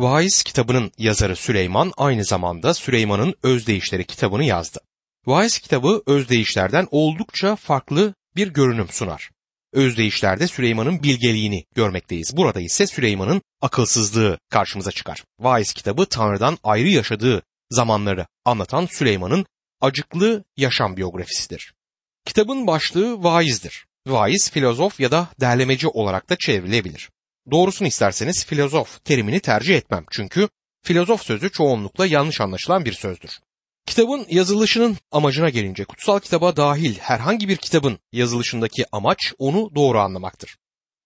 Vaiz kitabının yazarı Süleyman aynı zamanda Süleyman'ın Özdeyişleri kitabını yazdı. Vaiz kitabı özdeyişlerden oldukça farklı bir görünüm sunar. Özdeyişlerde Süleyman'ın bilgeliğini görmekteyiz. Burada ise Süleyman'ın akılsızlığı karşımıza çıkar. Vaiz kitabı Tanrı'dan ayrı yaşadığı zamanları anlatan Süleyman'ın acıklı yaşam biyografisidir. Kitabın başlığı vaizdir. Vaiz, filozof ya da derlemeci olarak da çevrilebilir. Doğrusunu isterseniz filozof terimini tercih etmem çünkü filozof sözü çoğunlukla yanlış anlaşılan bir sözdür. Kitabın yazılışının amacına gelince kutsal kitaba dahil herhangi bir kitabın yazılışındaki amaç onu doğru anlamaktır.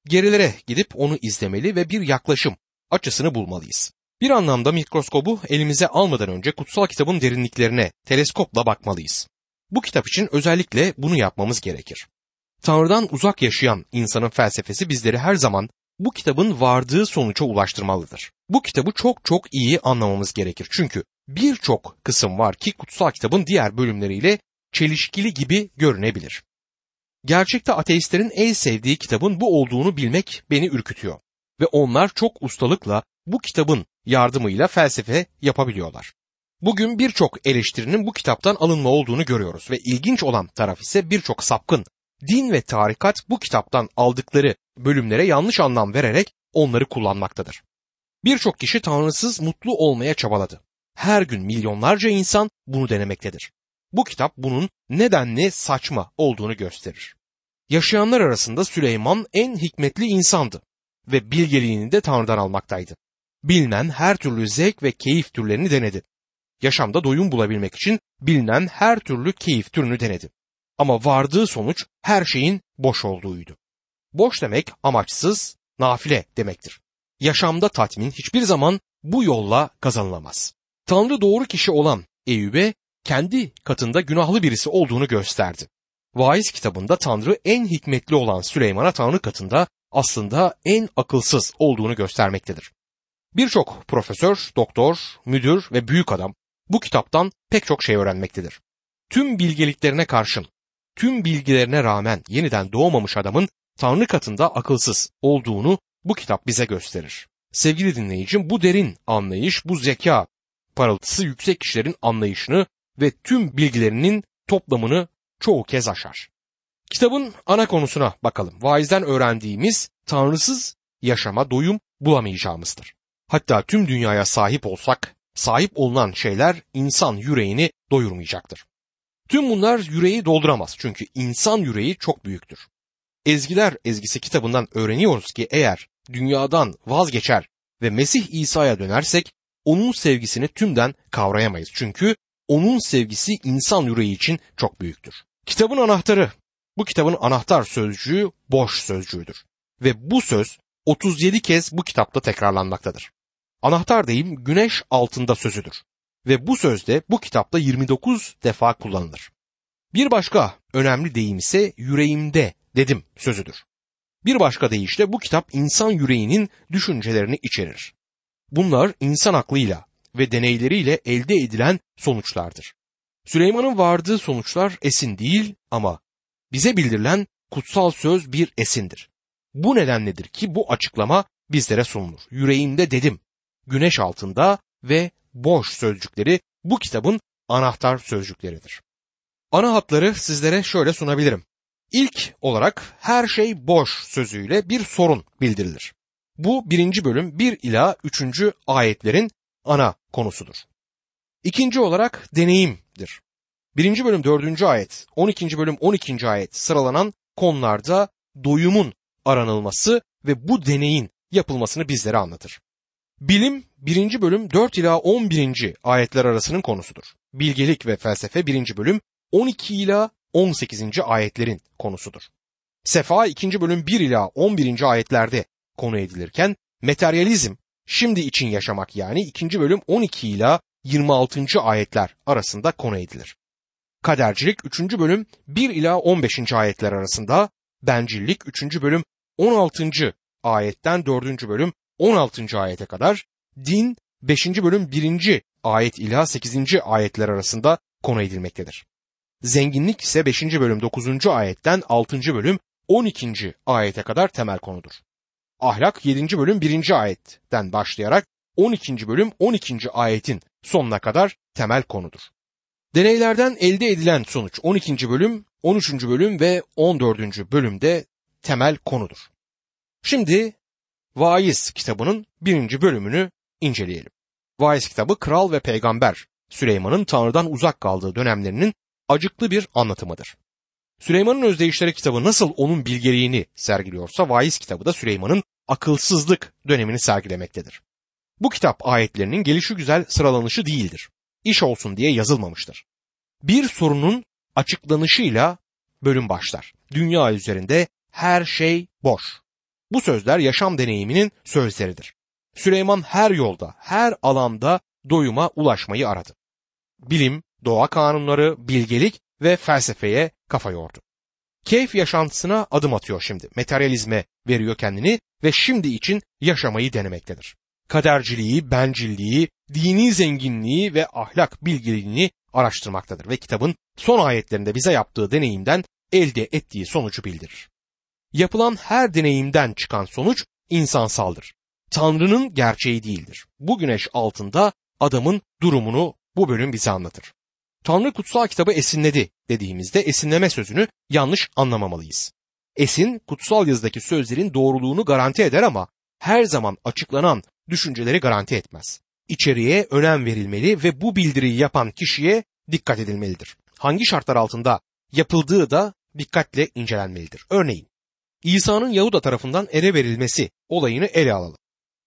Gerilere gidip onu izlemeli ve bir yaklaşım açısını bulmalıyız. Bir anlamda mikroskobu elimize almadan önce kutsal kitabın derinliklerine teleskopla bakmalıyız. Bu kitap için özellikle bunu yapmamız gerekir. Tanrı'dan uzak yaşayan insanın felsefesi bizleri her zaman bu kitabın vardığı sonuca ulaştırmalıdır. Bu kitabı çok çok iyi anlamamız gerekir. Çünkü birçok kısım var ki kutsal kitabın diğer bölümleriyle çelişkili gibi görünebilir. Gerçekte ateistlerin en sevdiği kitabın bu olduğunu bilmek beni ürkütüyor ve onlar çok ustalıkla bu kitabın yardımıyla felsefe yapabiliyorlar. Bugün birçok eleştirinin bu kitaptan alınma olduğunu görüyoruz ve ilginç olan taraf ise birçok sapkın din ve tarikat bu kitaptan aldıkları bölümlere yanlış anlam vererek onları kullanmaktadır. Birçok kişi tanrısız mutlu olmaya çabaladı. Her gün milyonlarca insan bunu denemektedir. Bu kitap bunun nedenli saçma olduğunu gösterir. Yaşayanlar arasında Süleyman en hikmetli insandı ve bilgeliğini de Tanrı'dan almaktaydı. Bilinen her türlü zevk ve keyif türlerini denedi. Yaşamda doyum bulabilmek için bilinen her türlü keyif türünü denedi. Ama vardığı sonuç her şeyin boş olduğuydu. Boş demek amaçsız, nafile demektir. Yaşamda tatmin hiçbir zaman bu yolla kazanılamaz. Tanrı doğru kişi olan Eyüp'e kendi katında günahlı birisi olduğunu gösterdi. Vaiz kitabında Tanrı en hikmetli olan Süleyman'a Tanrı katında aslında en akılsız olduğunu göstermektedir. Birçok profesör, doktor, müdür ve büyük adam bu kitaptan pek çok şey öğrenmektedir. Tüm bilgeliklerine karşın, tüm bilgilerine rağmen yeniden doğmamış adamın Tanrı katında akılsız olduğunu bu kitap bize gösterir. Sevgili dinleyicim bu derin anlayış, bu zeka parıltısı yüksek kişilerin anlayışını ve tüm bilgilerinin toplamını çoğu kez aşar. Kitabın ana konusuna bakalım. Vaizden öğrendiğimiz tanrısız yaşama doyum bulamayacağımızdır. Hatta tüm dünyaya sahip olsak, sahip olunan şeyler insan yüreğini doyurmayacaktır. Tüm bunlar yüreği dolduramaz çünkü insan yüreği çok büyüktür. Ezgiler ezgisi kitabından öğreniyoruz ki eğer dünyadan vazgeçer ve Mesih İsa'ya dönersek onun sevgisini tümden kavrayamayız. Çünkü onun sevgisi insan yüreği için çok büyüktür. Kitabın anahtarı, bu kitabın anahtar sözcüğü boş sözcüğüdür. Ve bu söz 37 kez bu kitapta tekrarlanmaktadır. Anahtar deyim güneş altında sözüdür. Ve bu sözde bu kitapta 29 defa kullanılır. Bir başka önemli deyim ise yüreğimde dedim sözüdür. Bir başka deyişle bu kitap insan yüreğinin düşüncelerini içerir. Bunlar insan aklıyla ve deneyleriyle elde edilen sonuçlardır. Süleyman'ın vardığı sonuçlar esin değil ama bize bildirilen kutsal söz bir esindir. Bu nedenledir ki bu açıklama bizlere sunulur. Yüreğimde dedim, güneş altında ve boş sözcükleri bu kitabın anahtar sözcükleridir. Ana hatları sizlere şöyle sunabilirim. İlk olarak her şey boş sözüyle bir sorun bildirilir. Bu birinci bölüm 1 ila 3. ayetlerin ana konusudur. İkinci olarak deneyimdir. Birinci bölüm 4. ayet, 12. bölüm 12. ayet sıralanan konularda doyumun aranılması ve bu deneyin yapılmasını bizlere anlatır. Bilim 1. bölüm 4 ila 11. ayetler arasının konusudur. Bilgelik ve felsefe 1. bölüm 12 ila 18. ayetlerin konusudur. Sefa 2. bölüm 1 ila 11. ayetlerde konu edilirken materyalizm şimdi için yaşamak yani 2. bölüm 12 ila 26. ayetler arasında konu edilir. Kadercilik 3. bölüm 1 ila 15. ayetler arasında, bencillik 3. bölüm 16. ayetten 4. bölüm 16. ayete kadar, din 5. bölüm 1. ayet ila 8. ayetler arasında konu edilmektedir. Zenginlik ise 5. bölüm 9. ayetten 6. bölüm 12. ayete kadar temel konudur. Ahlak 7. bölüm 1. ayetten başlayarak 12. bölüm 12. ayetin sonuna kadar temel konudur. Deneylerden elde edilen sonuç 12. bölüm, 13. bölüm ve 14. bölümde temel konudur. Şimdi Vaiz kitabının birinci bölümünü inceleyelim. Vaiz kitabı kral ve peygamber Süleyman'ın Tanrı'dan uzak kaldığı dönemlerinin acıklı bir anlatımıdır. Süleyman'ın özdeyişleri kitabı nasıl onun bilgeliğini sergiliyorsa Vaiz kitabı da Süleyman'ın akılsızlık dönemini sergilemektedir. Bu kitap ayetlerinin gelişi güzel sıralanışı değildir. İş olsun diye yazılmamıştır. Bir sorunun açıklanışıyla bölüm başlar. Dünya üzerinde her şey boş. Bu sözler yaşam deneyiminin sözleridir. Süleyman her yolda, her alanda doyuma ulaşmayı aradı. Bilim, doğa kanunları, bilgelik ve felsefeye kafa yordu. Keyif yaşantısına adım atıyor şimdi. Materyalizme veriyor kendini ve şimdi için yaşamayı denemektedir. Kaderciliği, bencilliği, dini zenginliği ve ahlak bilgiliğini araştırmaktadır ve kitabın son ayetlerinde bize yaptığı deneyimden elde ettiği sonucu bildirir. Yapılan her deneyimden çıkan sonuç insansaldır. Tanrı'nın gerçeği değildir. Bu güneş altında adamın durumunu bu bölüm bize anlatır. Tanrı kutsal kitabı esinledi dediğimizde esinleme sözünü yanlış anlamamalıyız. Esin kutsal yazıdaki sözlerin doğruluğunu garanti eder ama her zaman açıklanan düşünceleri garanti etmez. İçeriğe önem verilmeli ve bu bildiriyi yapan kişiye dikkat edilmelidir. Hangi şartlar altında yapıldığı da dikkatle incelenmelidir. Örneğin İsa'nın Yahuda tarafından ele verilmesi olayını ele alalım.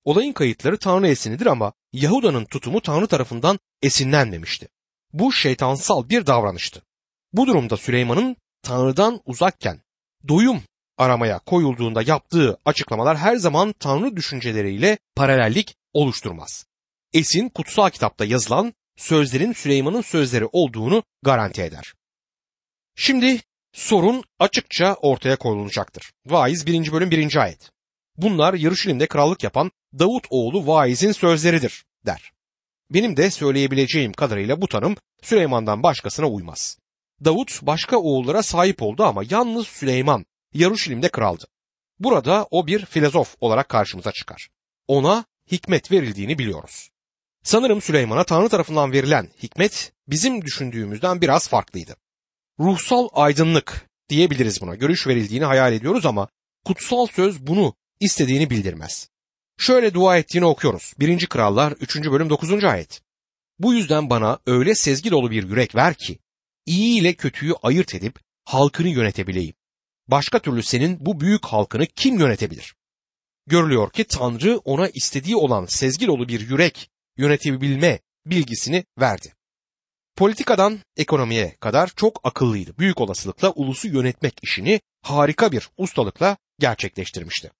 Olayın kayıtları Tanrı esinidir ama Yahuda'nın tutumu Tanrı tarafından esinlenmemişti. Bu şeytansal bir davranıştı. Bu durumda Süleyman'ın Tanrı'dan uzakken doyum aramaya koyulduğunda yaptığı açıklamalar her zaman Tanrı düşünceleriyle paralellik oluşturmaz. Esin kutsal kitapta yazılan sözlerin Süleyman'ın sözleri olduğunu garanti eder. Şimdi sorun açıkça ortaya koyulacaktır. Vaiz 1. bölüm 1. ayet. Bunlar Yarışilim'de krallık yapan Davut oğlu Vaiz'in sözleridir der. Benim de söyleyebileceğim kadarıyla bu tanım Süleyman'dan başkasına uymaz. Davut başka oğullara sahip oldu ama yalnız Süleyman Yaruşilim'de kraldı. Burada o bir filozof olarak karşımıza çıkar. Ona hikmet verildiğini biliyoruz. Sanırım Süleyman'a Tanrı tarafından verilen hikmet bizim düşündüğümüzden biraz farklıydı. Ruhsal aydınlık diyebiliriz buna. Görüş verildiğini hayal ediyoruz ama kutsal söz bunu istediğini bildirmez. Şöyle dua ettiğini okuyoruz. 1. Krallar 3. bölüm 9. ayet. Bu yüzden bana öyle sezgi dolu bir yürek ver ki iyi ile kötüyü ayırt edip halkını yönetebileyim. Başka türlü senin bu büyük halkını kim yönetebilir? Görülüyor ki Tanrı ona istediği olan sezgi dolu bir yürek yönetebilme bilgisini verdi. Politikadan ekonomiye kadar çok akıllıydı. Büyük olasılıkla ulusu yönetmek işini harika bir ustalıkla gerçekleştirmişti.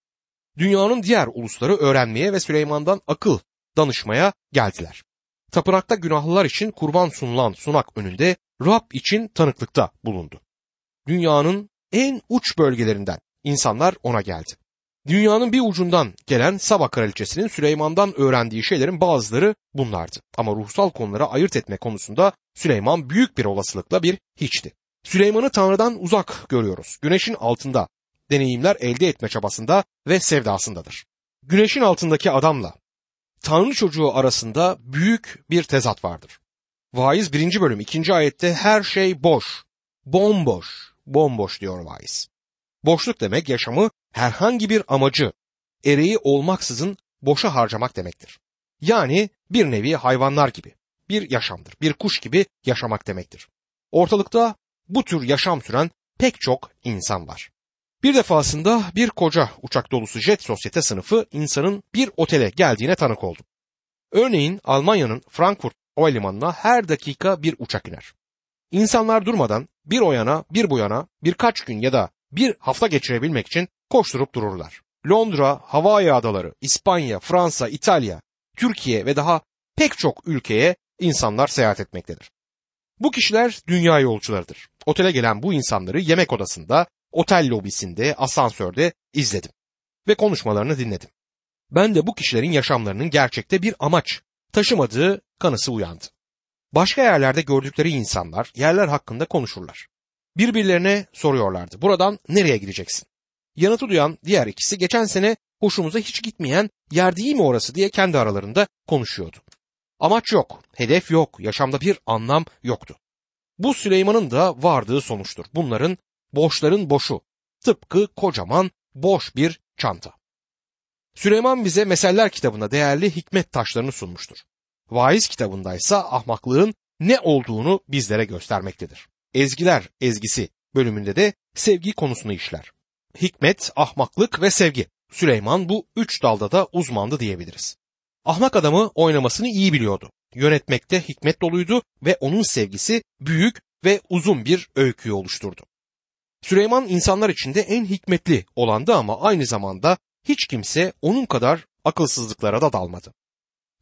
Dünyanın diğer ulusları öğrenmeye ve Süleyman'dan akıl danışmaya geldiler. Tapınakta günahlılar için kurban sunulan sunak önünde Rab için tanıklıkta bulundu. Dünyanın en uç bölgelerinden insanlar ona geldi. Dünyanın bir ucundan gelen Saba kraliçesinin Süleyman'dan öğrendiği şeylerin bazıları bunlardı. Ama ruhsal konuları ayırt etme konusunda Süleyman büyük bir olasılıkla bir hiçti. Süleyman'ı Tanrı'dan uzak görüyoruz. Güneşin altında deneyimler elde etme çabasında ve sevdasındadır. Güneşin altındaki adamla Tanrı çocuğu arasında büyük bir tezat vardır. Vaiz 1. bölüm 2. ayette her şey boş, bomboş, bomboş diyor vaiz. Boşluk demek yaşamı herhangi bir amacı, ereği olmaksızın boşa harcamak demektir. Yani bir nevi hayvanlar gibi bir yaşamdır. Bir kuş gibi yaşamak demektir. Ortalıkta bu tür yaşam süren pek çok insan var. Bir defasında bir koca uçak dolusu jet sosyete sınıfı insanın bir otele geldiğine tanık oldum. Örneğin Almanya'nın Frankfurt Havalimanı'na her dakika bir uçak iner. İnsanlar durmadan bir o yana bir bu yana birkaç gün ya da bir hafta geçirebilmek için koşturup dururlar. Londra, Hawaii adaları, İspanya, Fransa, İtalya, Türkiye ve daha pek çok ülkeye insanlar seyahat etmektedir. Bu kişiler dünya yolcularıdır. Otele gelen bu insanları yemek odasında, otel lobisinde, asansörde izledim ve konuşmalarını dinledim. Ben de bu kişilerin yaşamlarının gerçekte bir amaç taşımadığı kanısı uyandı. Başka yerlerde gördükleri insanlar yerler hakkında konuşurlar. Birbirlerine soruyorlardı. Buradan nereye gideceksin? Yanıtı duyan diğer ikisi geçen sene hoşumuza hiç gitmeyen yer değil mi orası diye kendi aralarında konuşuyordu. Amaç yok, hedef yok, yaşamda bir anlam yoktu. Bu Süleyman'ın da vardığı sonuçtur. Bunların boşların boşu. Tıpkı kocaman boş bir çanta. Süleyman bize Meseller kitabında değerli hikmet taşlarını sunmuştur. Vaiz kitabındaysa ahmaklığın ne olduğunu bizlere göstermektedir. Ezgiler ezgisi bölümünde de sevgi konusunu işler. Hikmet, ahmaklık ve sevgi. Süleyman bu üç dalda da uzmandı diyebiliriz. Ahmak adamı oynamasını iyi biliyordu. Yönetmekte hikmet doluydu ve onun sevgisi büyük ve uzun bir öyküyü oluşturdu. Süleyman insanlar içinde en hikmetli olandı ama aynı zamanda hiç kimse onun kadar akılsızlıklara da dalmadı.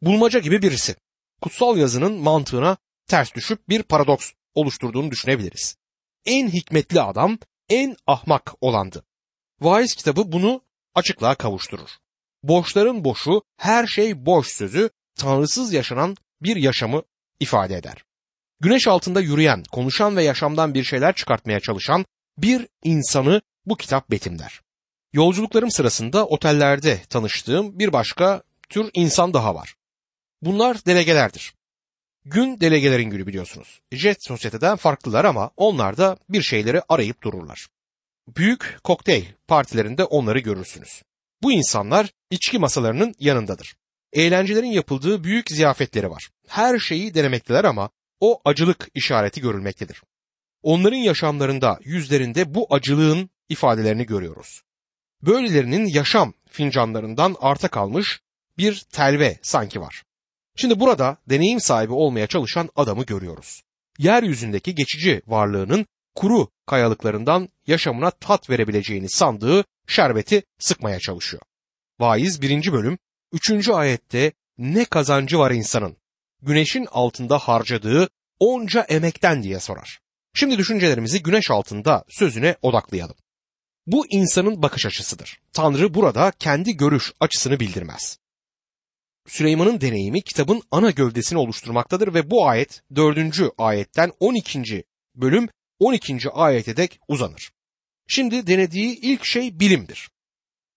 Bulmaca gibi birisi. Kutsal yazının mantığına ters düşüp bir paradoks oluşturduğunu düşünebiliriz. En hikmetli adam en ahmak olandı. Vaiz kitabı bunu açıklığa kavuşturur. Boşların boşu, her şey boş sözü tanrısız yaşanan bir yaşamı ifade eder. Güneş altında yürüyen, konuşan ve yaşamdan bir şeyler çıkartmaya çalışan bir insanı bu kitap betimler. Yolculuklarım sırasında otellerde tanıştığım bir başka tür insan daha var. Bunlar delegelerdir. Gün delegelerin günü biliyorsunuz. Jet sosyeteden farklılar ama onlar da bir şeyleri arayıp dururlar. Büyük kokteyl partilerinde onları görürsünüz. Bu insanlar içki masalarının yanındadır. Eğlencelerin yapıldığı büyük ziyafetleri var. Her şeyi denemekteler ama o acılık işareti görülmektedir. Onların yaşamlarında, yüzlerinde bu acılığın ifadelerini görüyoruz. Böylelerinin yaşam fincanlarından arta kalmış bir telve sanki var. Şimdi burada deneyim sahibi olmaya çalışan adamı görüyoruz. Yeryüzündeki geçici varlığının kuru kayalıklarından yaşamına tat verebileceğini sandığı şerbeti sıkmaya çalışıyor. Vaiz 1. bölüm 3. ayette ne kazancı var insanın? Güneşin altında harcadığı onca emekten diye sorar. Şimdi düşüncelerimizi güneş altında sözüne odaklayalım. Bu insanın bakış açısıdır. Tanrı burada kendi görüş açısını bildirmez. Süleyman'ın deneyimi kitabın ana gövdesini oluşturmaktadır ve bu ayet 4. ayetten 12. bölüm 12. ayete dek uzanır. Şimdi denediği ilk şey bilimdir.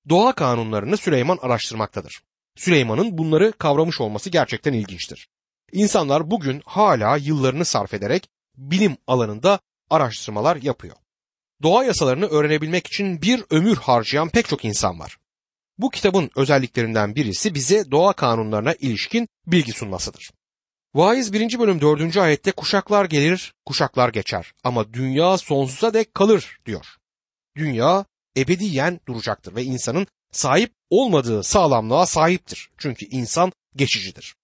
Doğa kanunlarını Süleyman araştırmaktadır. Süleyman'ın bunları kavramış olması gerçekten ilginçtir. İnsanlar bugün hala yıllarını sarf ederek bilim alanında araştırmalar yapıyor. Doğa yasalarını öğrenebilmek için bir ömür harcayan pek çok insan var. Bu kitabın özelliklerinden birisi bize doğa kanunlarına ilişkin bilgi sunmasıdır. Vaiz 1. bölüm 4. ayette kuşaklar gelir, kuşaklar geçer ama dünya sonsuza dek kalır diyor. Dünya ebediyen duracaktır ve insanın sahip olmadığı sağlamlığa sahiptir. Çünkü insan geçicidir.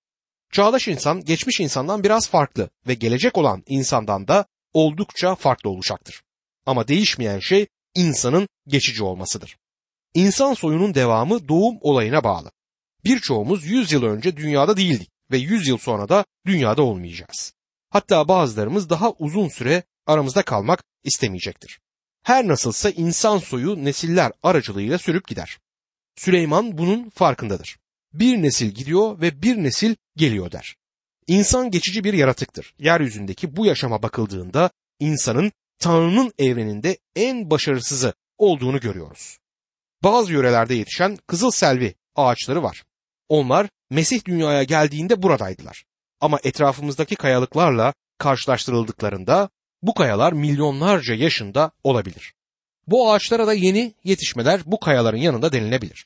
Çağdaş insan geçmiş insandan biraz farklı ve gelecek olan insandan da oldukça farklı olacaktır. Ama değişmeyen şey insanın geçici olmasıdır. İnsan soyunun devamı doğum olayına bağlı. Birçoğumuz 100 yıl önce dünyada değildik ve 100 yıl sonra da dünyada olmayacağız. Hatta bazılarımız daha uzun süre aramızda kalmak istemeyecektir. Her nasılsa insan soyu nesiller aracılığıyla sürüp gider. Süleyman bunun farkındadır. Bir nesil gidiyor ve bir nesil geliyor der. İnsan geçici bir yaratıktır. Yeryüzündeki bu yaşama bakıldığında insanın Tanrı'nın evreninde en başarısızı olduğunu görüyoruz. Bazı yörelerde yetişen kızıl selvi ağaçları var. Onlar Mesih dünyaya geldiğinde buradaydılar. Ama etrafımızdaki kayalıklarla karşılaştırıldıklarında bu kayalar milyonlarca yaşında olabilir. Bu ağaçlara da yeni yetişmeler bu kayaların yanında denilebilir.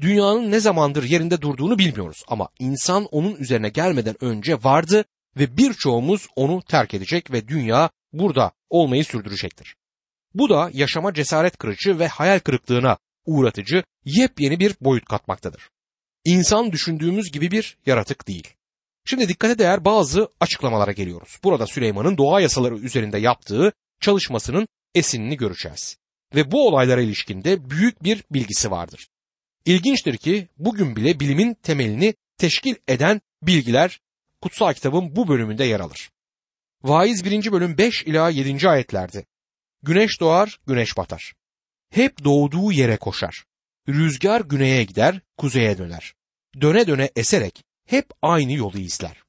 Dünyanın ne zamandır yerinde durduğunu bilmiyoruz ama insan onun üzerine gelmeden önce vardı ve birçoğumuz onu terk edecek ve dünya burada olmayı sürdürecektir. Bu da yaşama cesaret kırıcı ve hayal kırıklığına uğratıcı yepyeni bir boyut katmaktadır. İnsan düşündüğümüz gibi bir yaratık değil. Şimdi dikkate değer bazı açıklamalara geliyoruz. Burada Süleyman'ın doğa yasaları üzerinde yaptığı çalışmasının esinini göreceğiz. Ve bu olaylara ilişkinde büyük bir bilgisi vardır. İlginçtir ki bugün bile bilimin temelini teşkil eden bilgiler kutsal kitabın bu bölümünde yer alır. Vaiz 1. bölüm 5 ila 7. ayetlerde. Güneş doğar, güneş batar. Hep doğduğu yere koşar. Rüzgar güneye gider, kuzeye döner. Döne döne eserek hep aynı yolu izler.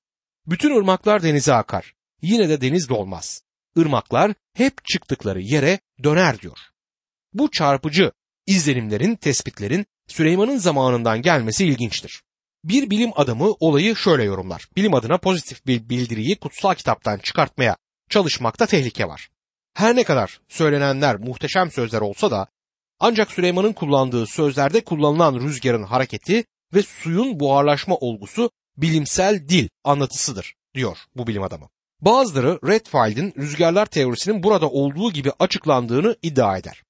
Bütün ırmaklar denize akar. Yine de deniz dolmaz. Irmaklar hep çıktıkları yere döner diyor. Bu çarpıcı izlenimlerin, tespitlerin Süleyman'ın zamanından gelmesi ilginçtir. Bir bilim adamı olayı şöyle yorumlar. Bilim adına pozitif bir bildiriyi kutsal kitaptan çıkartmaya çalışmakta tehlike var. Her ne kadar söylenenler muhteşem sözler olsa da ancak Süleyman'ın kullandığı sözlerde kullanılan rüzgarın hareketi ve suyun buharlaşma olgusu bilimsel dil anlatısıdır diyor bu bilim adamı. Bazıları Redfield'in rüzgarlar teorisinin burada olduğu gibi açıklandığını iddia eder.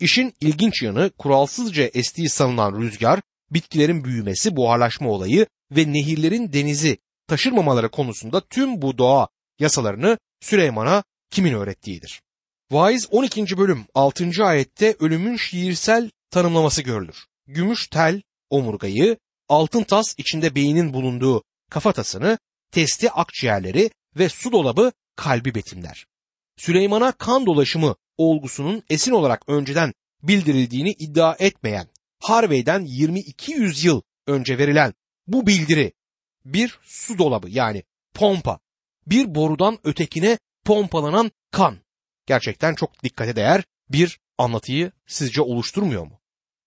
İşin ilginç yanı kuralsızca estiği sanılan rüzgar, bitkilerin büyümesi, buharlaşma olayı ve nehirlerin denizi taşırmamaları konusunda tüm bu doğa yasalarını Süleyman'a kimin öğrettiğidir. Vaiz 12. bölüm 6. ayette ölümün şiirsel tanımlaması görülür. Gümüş tel omurgayı, altın tas içinde beynin bulunduğu kafatasını, testi akciğerleri ve su dolabı kalbi betimler. Süleyman'a kan dolaşımı olgusunun esin olarak önceden bildirildiğini iddia etmeyen Harvey'den 22 yüzyıl önce verilen bu bildiri bir su dolabı yani pompa, bir borudan ötekine pompalanan kan. Gerçekten çok dikkate değer bir anlatıyı sizce oluşturmuyor mu?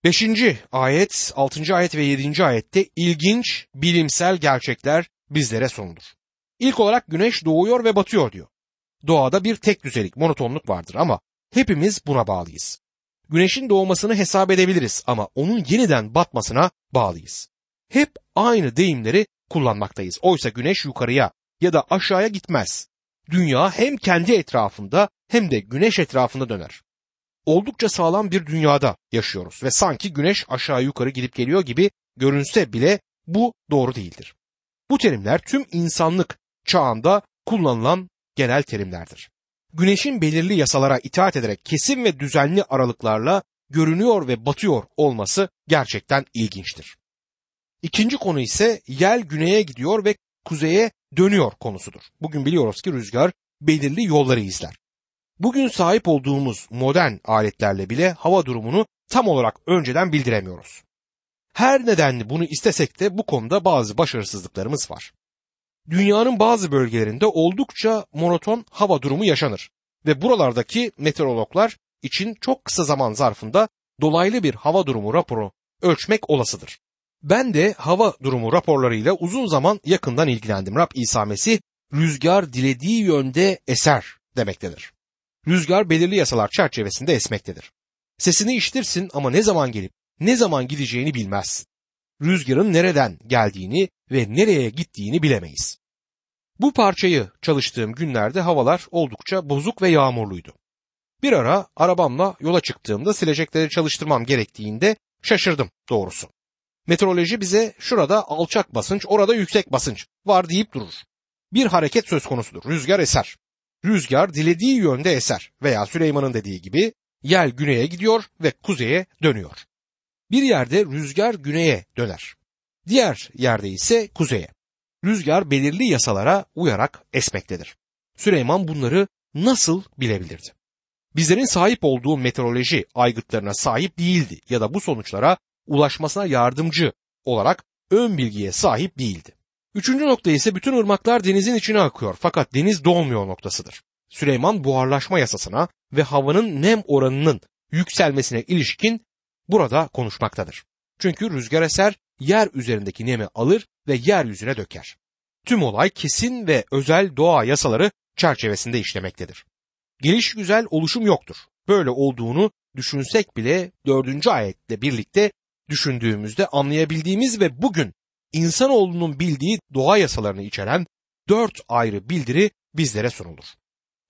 5. ayet, 6. ayet ve 7. ayette ilginç bilimsel gerçekler bizlere sunulur. İlk olarak güneş doğuyor ve batıyor diyor. Doğada bir tek düzelik, monotonluk vardır ama hepimiz buna bağlıyız. Güneşin doğmasını hesap edebiliriz ama onun yeniden batmasına bağlıyız. Hep aynı deyimleri kullanmaktayız. Oysa güneş yukarıya ya da aşağıya gitmez. Dünya hem kendi etrafında hem de güneş etrafında döner. Oldukça sağlam bir dünyada yaşıyoruz ve sanki güneş aşağı yukarı gidip geliyor gibi görünse bile bu doğru değildir. Bu terimler tüm insanlık çağında kullanılan genel terimlerdir. Güneşin belirli yasalara itaat ederek kesin ve düzenli aralıklarla görünüyor ve batıyor olması gerçekten ilginçtir. İkinci konu ise yel güneye gidiyor ve kuzeye dönüyor konusudur. Bugün biliyoruz ki rüzgar belirli yolları izler. Bugün sahip olduğumuz modern aletlerle bile hava durumunu tam olarak önceden bildiremiyoruz. Her nedenli bunu istesek de bu konuda bazı başarısızlıklarımız var. Dünyanın bazı bölgelerinde oldukça monoton hava durumu yaşanır ve buralardaki meteorologlar için çok kısa zaman zarfında dolaylı bir hava durumu raporu ölçmek olasıdır. Ben de hava durumu raporlarıyla uzun zaman yakından ilgilendim. Rab İsa Mesih rüzgar dilediği yönde eser demektedir. Rüzgar belirli yasalar çerçevesinde esmektedir. Sesini iştirsin ama ne zaman gelip ne zaman gideceğini bilmezsin. Rüzgarın nereden geldiğini ve nereye gittiğini bilemeyiz. Bu parçayı çalıştığım günlerde havalar oldukça bozuk ve yağmurluydu. Bir ara arabamla yola çıktığımda silecekleri çalıştırmam gerektiğinde şaşırdım doğrusu. Meteoroloji bize şurada alçak basınç, orada yüksek basınç var deyip durur. Bir hareket söz konusudur. Rüzgar eser. Rüzgar dilediği yönde eser veya Süleyman'ın dediği gibi yel güneye gidiyor ve kuzeye dönüyor. Bir yerde rüzgar güneye döner. Diğer yerde ise kuzeye. Rüzgar belirli yasalara uyarak esmektedir. Süleyman bunları nasıl bilebilirdi? Bizlerin sahip olduğu meteoroloji aygıtlarına sahip değildi ya da bu sonuçlara ulaşmasına yardımcı olarak ön bilgiye sahip değildi. Üçüncü nokta ise bütün ırmaklar denizin içine akıyor fakat deniz dolmuyor noktasıdır. Süleyman buharlaşma yasasına ve havanın nem oranının yükselmesine ilişkin burada konuşmaktadır. Çünkü rüzgar eser yer üzerindeki nemi alır ve yeryüzüne döker. Tüm olay kesin ve özel doğa yasaları çerçevesinde işlemektedir. Geliş güzel oluşum yoktur. Böyle olduğunu düşünsek bile dördüncü ayetle birlikte düşündüğümüzde anlayabildiğimiz ve bugün insanoğlunun bildiği doğa yasalarını içeren dört ayrı bildiri bizlere sunulur.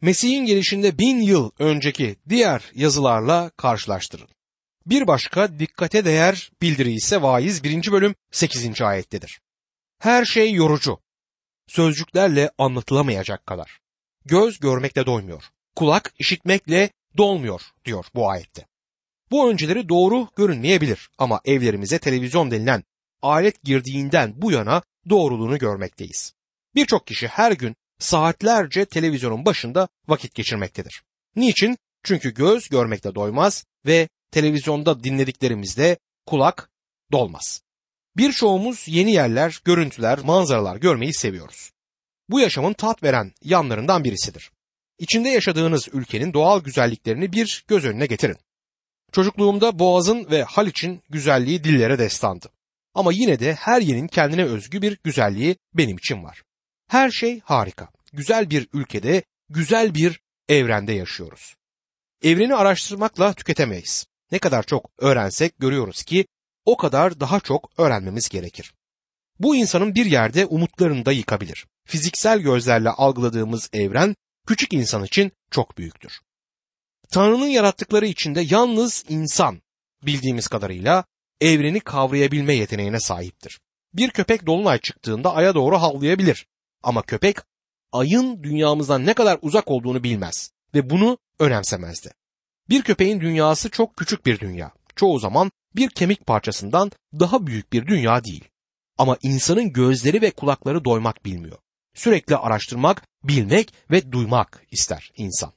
Mesih'in gelişinde bin yıl önceki diğer yazılarla karşılaştırın. Bir başka dikkate değer bildiri ise vaiz 1. bölüm 8. ayettedir. Her şey yorucu. Sözcüklerle anlatılamayacak kadar. Göz görmekle doymuyor. Kulak işitmekle dolmuyor diyor bu ayette. Bu önceleri doğru görünmeyebilir ama evlerimize televizyon denilen alet girdiğinden bu yana doğruluğunu görmekteyiz. Birçok kişi her gün saatlerce televizyonun başında vakit geçirmektedir. Niçin? Çünkü göz görmekte doymaz ve televizyonda dinlediklerimizde kulak dolmaz. Birçoğumuz yeni yerler, görüntüler, manzaralar görmeyi seviyoruz. Bu yaşamın tat veren yanlarından birisidir. İçinde yaşadığınız ülkenin doğal güzelliklerini bir göz önüne getirin. Çocukluğumda Boğaz'ın ve Haliç'in güzelliği dillere destandı. Ama yine de her yerin kendine özgü bir güzelliği benim için var. Her şey harika. Güzel bir ülkede, güzel bir evrende yaşıyoruz. Evreni araştırmakla tüketemeyiz. Ne kadar çok öğrensek görüyoruz ki o kadar daha çok öğrenmemiz gerekir. Bu insanın bir yerde umutlarını da yıkabilir. Fiziksel gözlerle algıladığımız evren küçük insan için çok büyüktür. Tanrı'nın yarattıkları içinde yalnız insan bildiğimiz kadarıyla evreni kavrayabilme yeteneğine sahiptir. Bir köpek dolunay çıktığında aya doğru havlayabilir. Ama köpek ayın dünyamızdan ne kadar uzak olduğunu bilmez ve bunu önemsemezdi. Bir köpeğin dünyası çok küçük bir dünya. Çoğu zaman bir kemik parçasından daha büyük bir dünya değil. Ama insanın gözleri ve kulakları doymak bilmiyor. Sürekli araştırmak, bilmek ve duymak ister insan.